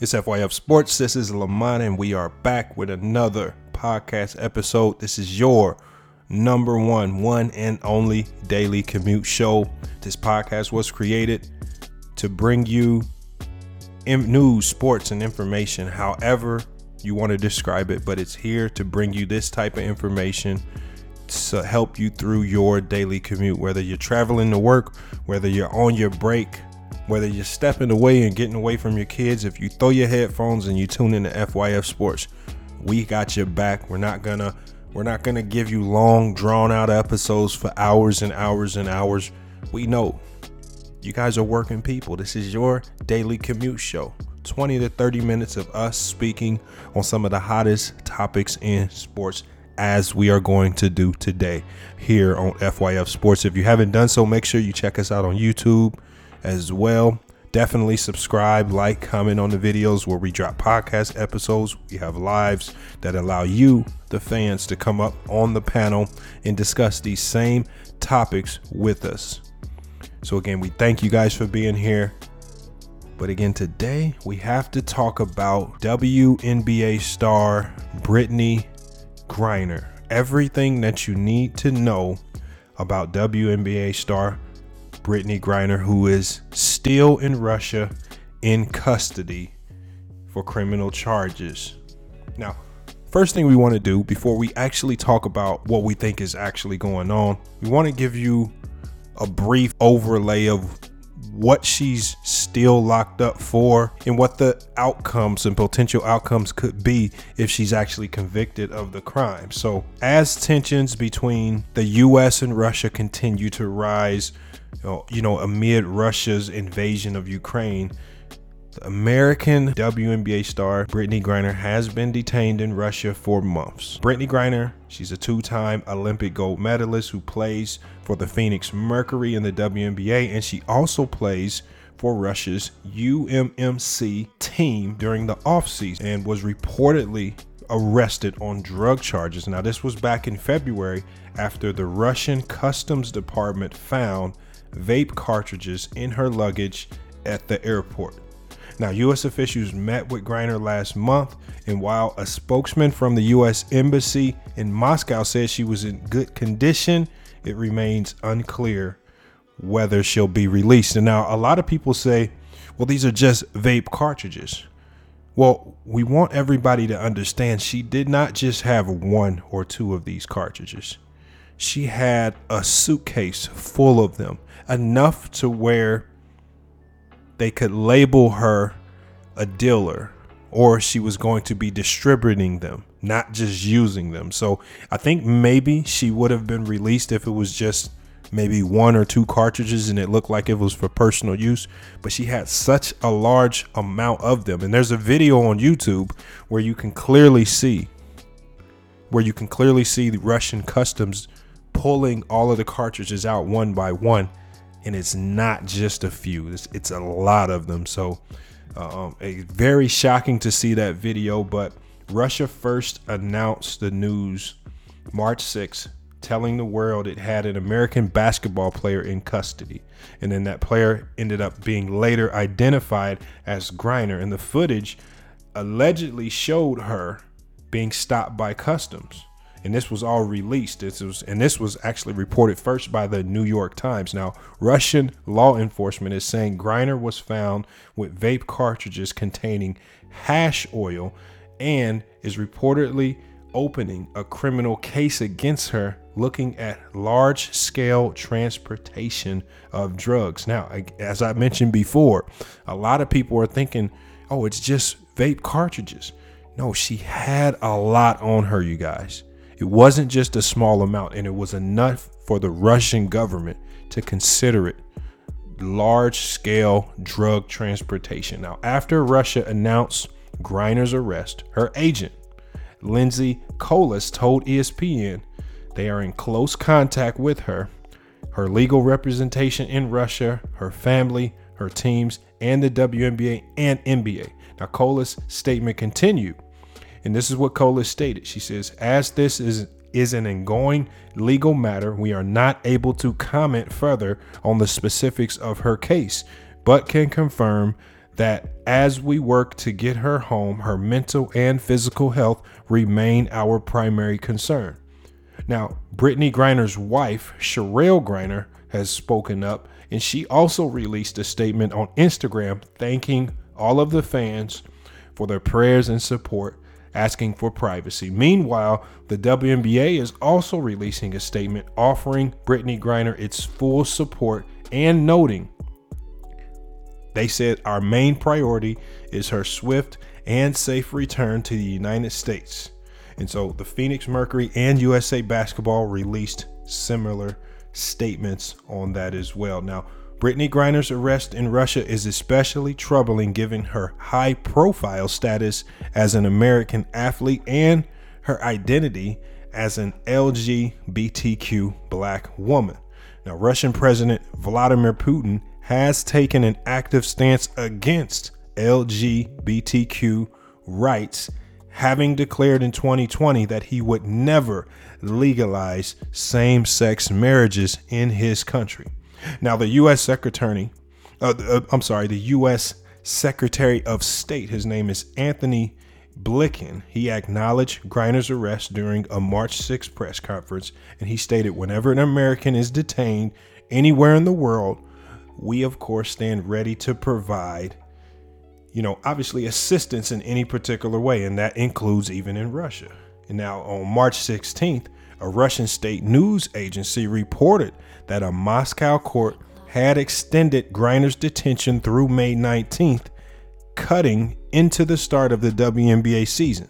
It's FYF Sports. This is Lamont, and we are back with another podcast episode. This is your number one, one and only daily commute show. This podcast was created to bring you news, sports, and information, however you want to describe it, but it's here to bring you this type of information to help you through your daily commute, whether you're traveling to work, whether you're on your break whether you're stepping away and getting away from your kids, if you throw your headphones and you tune into FYF Sports, we got your back. We're not gonna we're not gonna give you long, drawn out episodes for hours and hours and hours. We know you guys are working people. This is your daily commute show. 20 to 30 minutes of us speaking on some of the hottest topics in sports as we are going to do today here on FYF Sports. If you haven't done so, make sure you check us out on YouTube as well. Definitely subscribe, like, comment on the videos where we drop podcast episodes. We have lives that allow you, the fans, to come up on the panel and discuss these same topics with us. So, again, we thank you guys for being here. But again, today we have to talk about WNBA star Brittney Griner. Everything that you need to know about WNBA star Brittney Griner, who is still in Russia in custody for criminal charges. Now, first thing we want to do before we actually talk about what we think is actually going on, we want to give you a brief overlay of what she's still locked up for and what the outcomes and potential outcomes could be if she's actually convicted of the crime. So, as tensions between the US and Russia continue to rise, Uh, you know, amid Russia's invasion of Ukraine, the American WNBA star Brittney Griner has been detained in Russia for months. Brittney Griner, she's a two-time Olympic gold medalist who plays for the Phoenix Mercury in the WNBA and she also plays for Russia's UMMC team during the offseason and was reportedly arrested on drug charges. Now, this was back in February after the Russian Customs Department found vape cartridges in her luggage at the airport. Now, U.S. officials met with Griner last month, and while a spokesman from the U.S. Embassy in Moscow said she was in good condition, it remains unclear whether she'll be released. And now, a lot of people say, well, these are just vape cartridges. Well, we want everybody to understand she did not just have one or two of these cartridges. She had a suitcase full of them enough to where they could label her a dealer or she was going to be distributing them, not just using them. So I think maybe she would have been released if it was just maybe one or two cartridges and it looked like it was for personal use. But she had such a large amount of them. And there's a video on YouTube where you can clearly see where you can clearly see the Russian customs pulling all of the cartridges out one by one and it's not just a few. It's, it's a lot of them. So uh, um, very shocking to see that video but russia first announced the news march 6 telling the world it had an american basketball player in custody. And then that player ended up being later identified as griner and the footage allegedly showed her being stopped by customs and this was all released. This was and this was actually reported first by the New York Times. Now, Russian law enforcement is saying Griner was found with vape cartridges containing hash oil and is reportedly opening a criminal case against her looking at large scale transportation of drugs. Now, as I mentioned before, a lot of people are thinking, "Oh, it's just vape cartridges." No, she had a lot on her, you guys. It wasn't just a small amount, and it was enough for the Russian government to consider it large scale drug transportation. Now, after Russia announced Griner's arrest, her agent, Lindsay Colas, told ESPN they are in close contact with her, her legal representation in Russia, her family, her teams, and the WNBA and NBA. Now, Colas' statement continued and this is what Colas stated. She says, as this is is an ongoing legal matter, we are not able to comment further on the specifics of her case, but can confirm that as we work to get her home, her mental and physical health remain our primary concern. Now, Brittney Griner's wife, Cherelle Griner, has spoken up and she also released a statement on Instagram thanking all of the fans for their prayers and support, asking for privacy. Meanwhile, the WNBA is also releasing a statement offering Brittney Griner its full support and noting they said our main priority is her swift and safe return to the United States. And so the Phoenix Mercury and USA Basketball released similar statements on that as well. Now, Brittney Griner's arrest in Russia is especially troubling given her high profile status as an American athlete and her identity as an LGBTQ black woman. Now, Russian President Vladimir Putin has taken an active stance against LGBTQ rights, having declared in 2020 that he would never legalize same sex marriages in his country. Now, the U.S. Secretary, uh, uh, I'm sorry, the U.S. Secretary of State, his name is Anthony Blinken. He acknowledged Griner's arrest during a March 6 press conference, and he stated, Whenever an American is detained anywhere in the world, we of course stand ready to provide you know obviously assistance in any particular way and that includes even in Russia. And now on March 16th, a Russian state news agency reported that a Moscow court had extended Griner's detention through May 19th, cutting into the start of the WNBA season.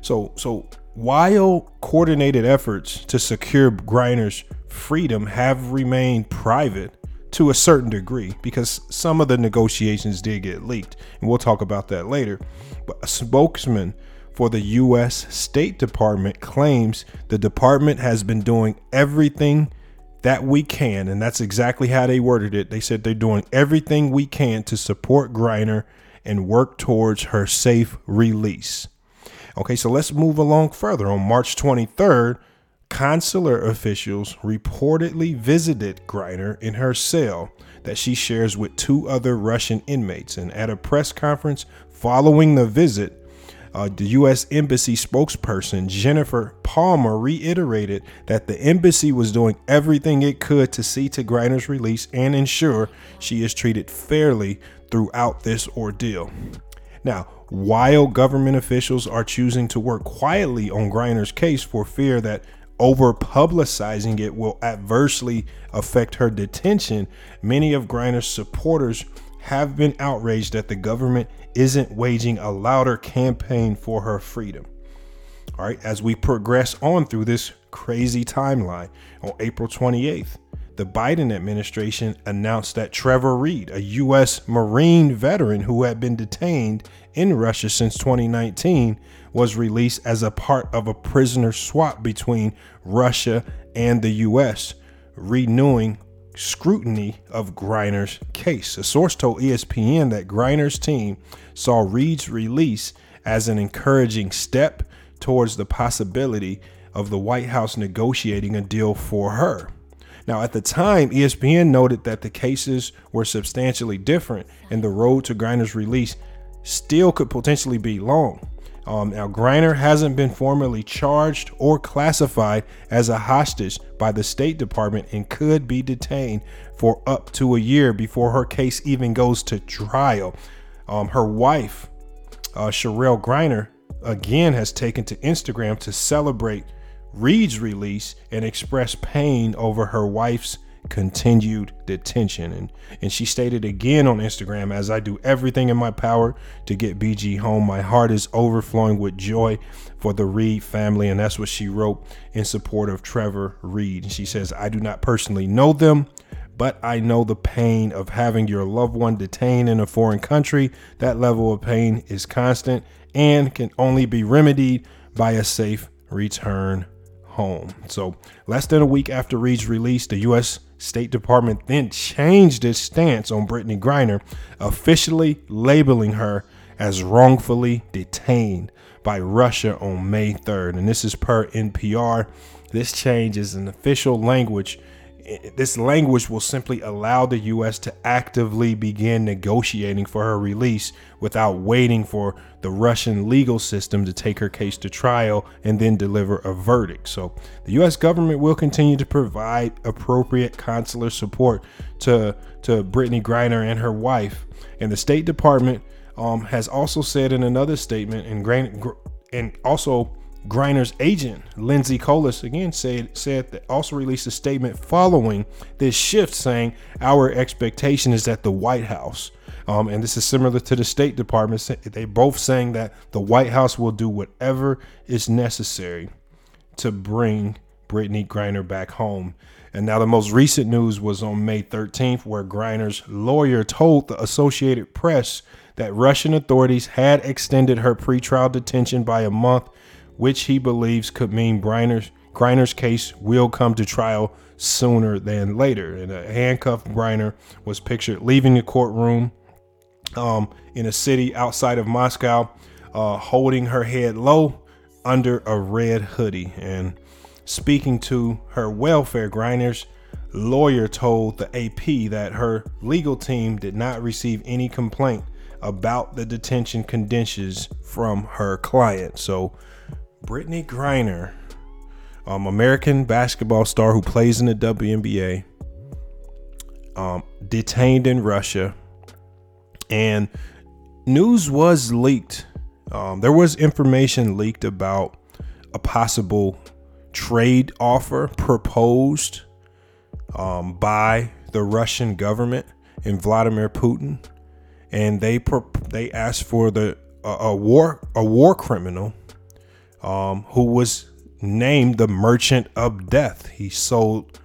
So so while coordinated efforts to secure Griner's freedom have remained private, to a certain degree because some of the negotiations did get leaked, and we'll talk about that later. But a spokesman for the U.S. State Department claims the department has been doing everything that we can, and that's exactly how they worded it. They said they're doing everything we can to support Griner and work towards her safe release. Okay, so let's move along further. On March 23rd, Consular officials reportedly visited Griner in her cell that she shares with two other Russian inmates. And at a press conference following the visit, uh, the U.S. Embassy spokesperson Jennifer Palmer reiterated that the embassy was doing everything it could to see to Griner's release and ensure she is treated fairly throughout this ordeal. Now, while government officials are choosing to work quietly on Griner's case for fear that over publicizing it will adversely affect her detention, many of Griner's supporters have been outraged that the government isn't waging a louder campaign for her freedom. All right, as we progress on through this crazy timeline, on April 28th, the Biden administration announced that Trevor Reed, a U.S. Marine veteran who had been detained in Russia since 2019, was released as a part of a prisoner swap between Russia and the U.S., renewing scrutiny of Griner's case. A source told ESPN that Griner's team saw Reed's release as an encouraging step towards the possibility of the White House negotiating a deal for her. Now, at the time, ESPN noted that the cases were substantially different and the road to Griner's release still could potentially be long. Um, now, Griner hasn't been formally charged or classified as a hostage by the State Department and could be detained for up to a year before her case even goes to trial. Um, her wife, uh, Cherelle Griner, again has taken to Instagram to celebrate Reed's release and express pain over her wife's continued detention. And, and she stated again on Instagram, as I do everything in my power to get BG home, my heart is overflowing with joy for the Reed family. And that's what she wrote in support of Trevor Reed. She says, I do not personally know them, but I know the pain of having your loved one detained in a foreign country. That level of pain is constant and can only be remedied by a safe return home. So, less than a week after Reed's release, the U.S. State Department then changed its stance on Brittney Griner, officially labeling her as wrongfully detained by Russia on May 3rd. And this is per NPR. This change is an official language this language will simply allow the U.S. to actively begin negotiating for her release without waiting for the Russian legal system to take her case to trial and then deliver a verdict. So, the U.S. government will continue to provide appropriate consular support to to Brittney Griner and her wife. And the State Department um, has also said in another statement, and, and also Griner's agent, Lindsay Colas, again said said that also released a statement following this shift, saying our expectation is that the White House, um, and this is similar to the State Department, they both saying that the White House will do whatever is necessary to bring Brittney Griner back home. And now the most recent news was on May 13th, where Griner's lawyer told the Associated Press that Russian authorities had extended her pretrial detention by a month which he believes could mean Briner's, Griner's case will come to trial sooner than later. And a handcuffed Griner was pictured leaving the courtroom um, in a city outside of Moscow, uh, holding her head low under a red hoodie. And speaking to her welfare, Griner's lawyer told the AP that her legal team did not receive any complaint about the detention conditions from her client. So Brittney Griner, um, American basketball star who plays in the WNBA, um, detained in Russia, and news was leaked. Um, there was information leaked about a possible trade offer proposed um, by the Russian government and Vladimir Putin, and they pro- they asked for the a war a war criminal um, who was named the Merchant of Death. He sold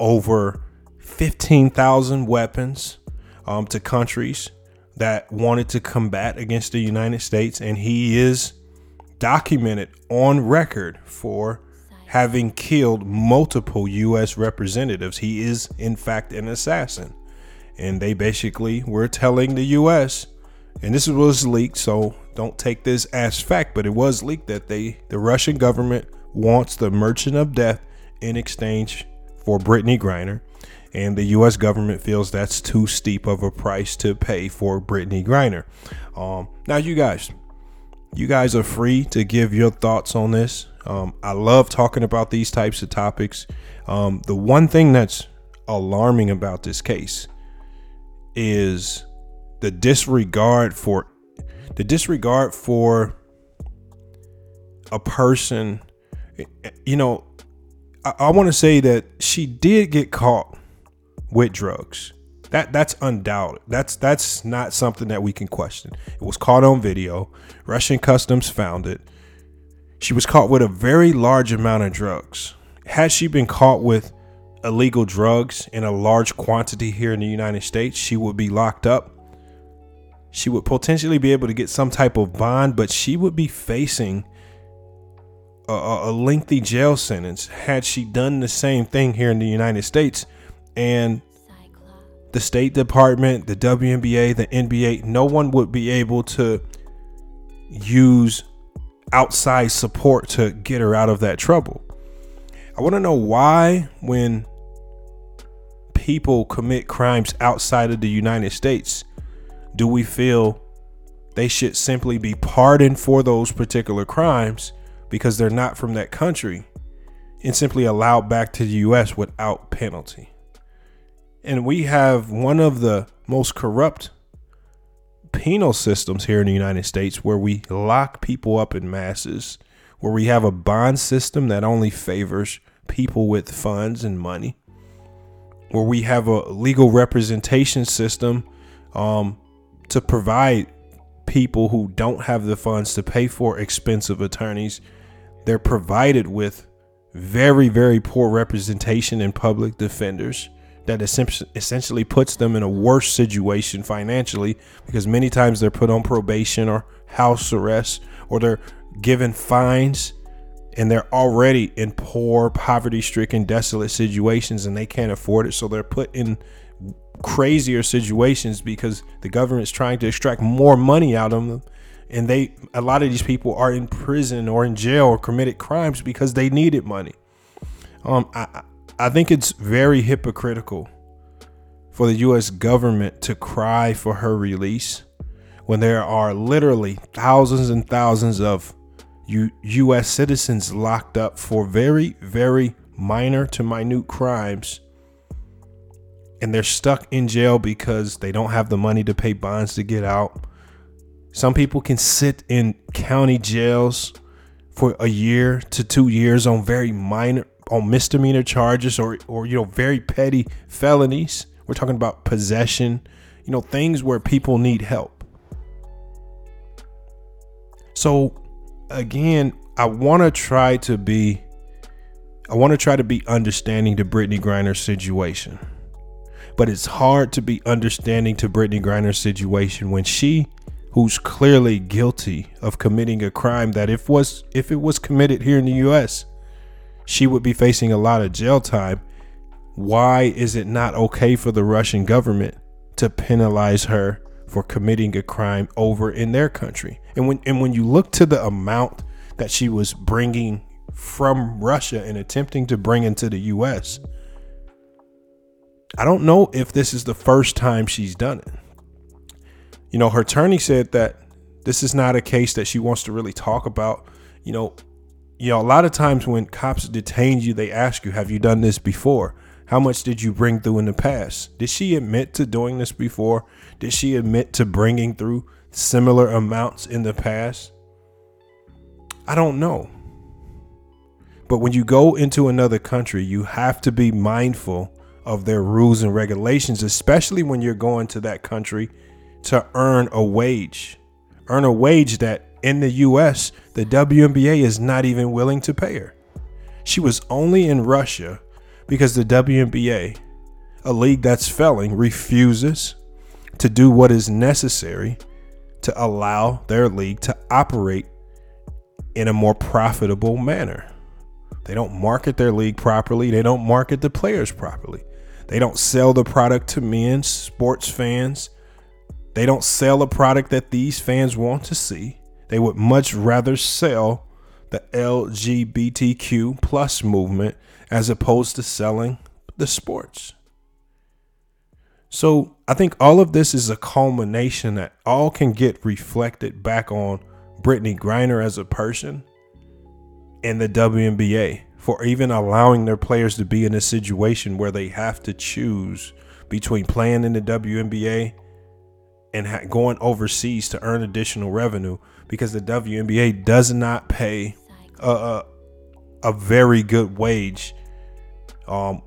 over 15,000 weapons um, to countries that wanted to combat against the United States, and he is documented on record for having killed multiple U.S. representatives. He is, in fact, an assassin. And they basically were telling the U.S., and this was leaked, so don't take this as fact, but it was leaked that they the Russian government wants the merchant of death in exchange for Brittney Griner. And the U.S. government feels that's too steep of a price to pay for Brittney Griner. Um, now, you guys, you guys are free to give your thoughts on this. Um, I love talking about these types of topics. Um, the one thing that's alarming about this case is the disregard for the disregard for a person you know i, I want to say that she did get caught with drugs. That that's undoubted. That's that's not something that we can question. It was caught on video. Russian customs found it. She was caught with a very large amount of drugs. Had she been caught with illegal drugs in a large quantity here in the united states she would be locked up she would potentially be able to get some type of bond, but she would be facing a, a, lengthy jail sentence had she done the same thing here in the United States. And the State Department, the WNBA, the NBA, no one would be able to use outside support to get her out of that trouble. I want to know why, when people commit crimes outside of the United States, do we feel they should simply be pardoned for those particular crimes because they're not from that country and simply allowed back to the US without penalty? And we have one of the most corrupt penal systems here in the United States where we lock people up in masses, where we have a bond system that only favors people with funds and money, where we have a legal representation system um, to provide people who don't have the funds to pay for expensive attorneys. They're provided with very, very poor representation in public defenders that essentially puts them in a worse situation financially because many times they're put on probation or house arrest or they're given fines and they're already in poor, poverty stricken, desolate situations and they can't afford it. So they're put in crazier situations because the government's trying to extract more money out of them and they a lot of these people are in prison or in jail or committed crimes because they needed money um I I think it's very hypocritical for the US government to cry for her release when there are literally thousands and thousands of U- US citizens locked up for very, very minor to minute crimes. And they're stuck in jail because they don't have the money to pay bonds to get out. Some people can sit in county jails for a year to two years on very minor on misdemeanor charges or or you know very petty felonies. We're talking about possession, you know, things where people need help. So again, I want to try to be I want to try to be understanding to Brittney Griner's situation. But it's hard to be understanding to Brittney Griner's situation when she who's clearly guilty of committing a crime that if was if it was committed here in the US, she would be facing a lot of jail time. Why is it not okay for the Russian government to penalize her for committing a crime over in their country? And when and when you look to the amount that she was bringing from Russia and attempting to bring into the US, I don't know if this is the first time she's done it. You know, her attorney said that this is not a case that she wants to really talk about. You know, you know, a lot of times when cops detain you, they ask you, Have you done this before? How much did you bring through in the past? Did she admit to doing this before? Did she admit to bringing through similar amounts in the past? I don't know. But when you go into another country, you have to be mindful of their rules and regulations, especially when you're going to that country to earn a wage. Earn a wage that in the US, the WNBA is not even willing to pay her. She was only in Russia because the WNBA, a league that's failing, refuses to do what is necessary to allow their league to operate in a more profitable manner. They don't market their league properly, they don't market the players properly. They don't sell the product to men, sports fans. They don't sell a product that these fans want to see. They would much rather sell the LGBTQ plus movement as opposed to selling the sports. So I think all of this is a culmination that all can get reflected back on Brittney Griner as a person and the WNBA for even allowing their players to be in a situation where they have to choose between playing in the WNBA and ha- going overseas to earn additional revenue because the WNBA does not pay a, a, a very good wage um,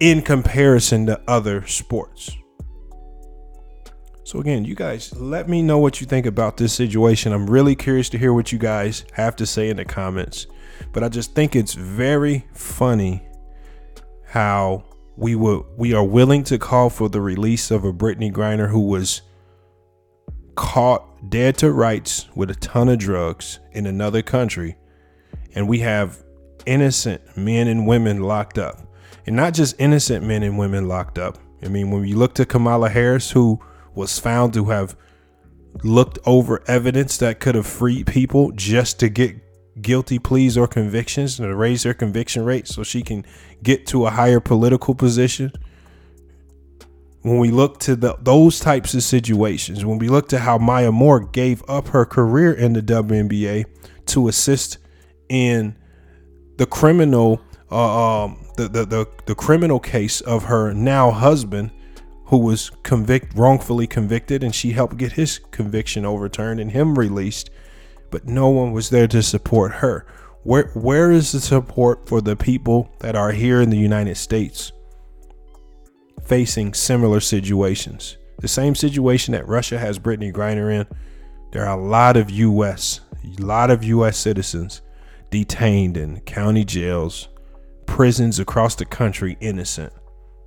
in comparison to other sports. So again, you guys, let me know what you think about this situation. I'm really curious to hear what you guys have to say in the comments. But I just think it's very funny how we would we are willing to call for the release of a Brittney Griner who was caught dead to rights with a ton of drugs in another country, and we have innocent men and women locked up. And not just innocent men and women locked up. I mean, when you look to Kamala Harris, who was found to have looked over evidence that could have freed people just to get guilty pleas or convictions and to raise their conviction rate so she can get to a higher political position. When we look to the, those types of situations, when we look to how Maya Moore gave up her career in the WNBA to assist in the criminal, uh, um, the, the, the the criminal case of her now husband, who was convict wrongfully convicted, and she helped get his conviction overturned and him released, but no one was there to support her. Where where is the support for the people that are here in the United States? facing similar situations. The same situation that Russia has Brittney Griner in. There are a lot of U.S. a lot of U.S. citizens detained in county jails, prisons across the country, innocent,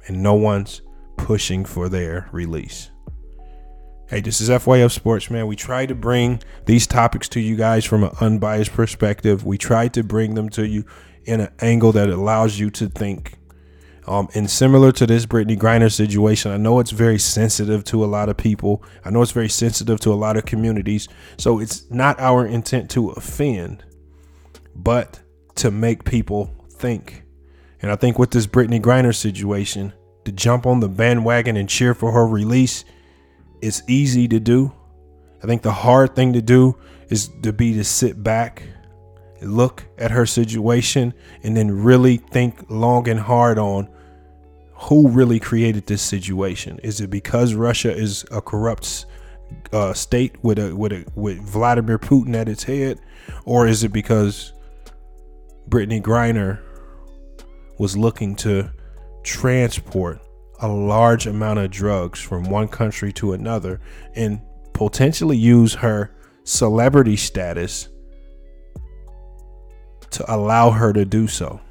and no one's pushing for their release. Hey, this is FYF Sports, man. We try to bring these topics to you guys from an unbiased perspective. We try to bring them to you in an angle that allows you to think um, and similar to this Brittney Griner situation, I know it's very sensitive to a lot of people. I know it's very sensitive to a lot of communities. So it's not our intent to offend, but to make people think And I think with this Brittney Griner situation, to jump on the bandwagon and cheer for her release, it's easy to do. I think the hard thing to do is to be to sit back, look at her situation, and then really think long and hard on who really created this situation. Is it because Russia is a corrupt uh, state with a with a with Vladimir Putin at its head, or is it because Brittney Griner was looking to transport a large amount of drugs from one country to another and potentially use her celebrity status to allow her to do so.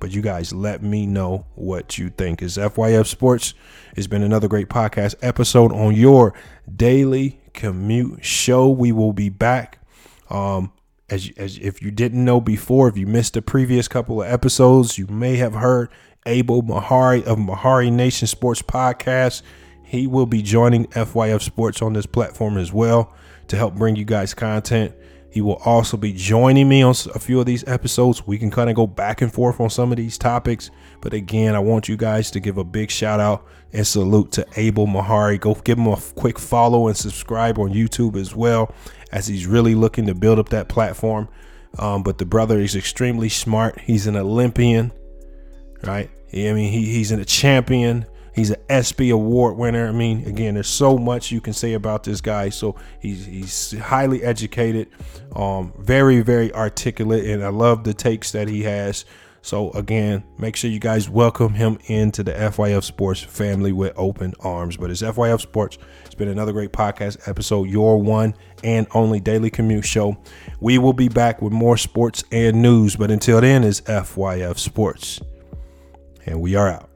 But you guys let me know what you think. Is FYF Sports. It's been another great podcast episode on your daily commute show. We will be back. Um, as, as if you didn't know before, if you missed the previous couple of episodes, you may have heard Abel Mahari of Mahari Nation Sports Podcast. He will be joining FYF Sports on this platform as well to help bring you guys content. He will also be joining me on a few of these episodes. We can kind of go back and forth on some of these topics. But again, I want you guys to give a big shout out and salute to Abel Mahari. Go give him a quick follow and subscribe on YouTube as well, as he's really looking to build up that platform. Um, but the brother is extremely smart. He's an Olympian, right? I mean, he, he's a champion. He's an ESPY award winner. I mean, again, there's so much you can say about this guy. So he's he's highly educated, um, very very articulate, and I love the takes that he has. So again, make sure you guys welcome him into the FYF Sports family with open arms. But it's FYF Sports. It's been another great podcast episode, your one and only daily commute show. We will be back with more sports and news. But until then, it's FYF Sports, and we are out.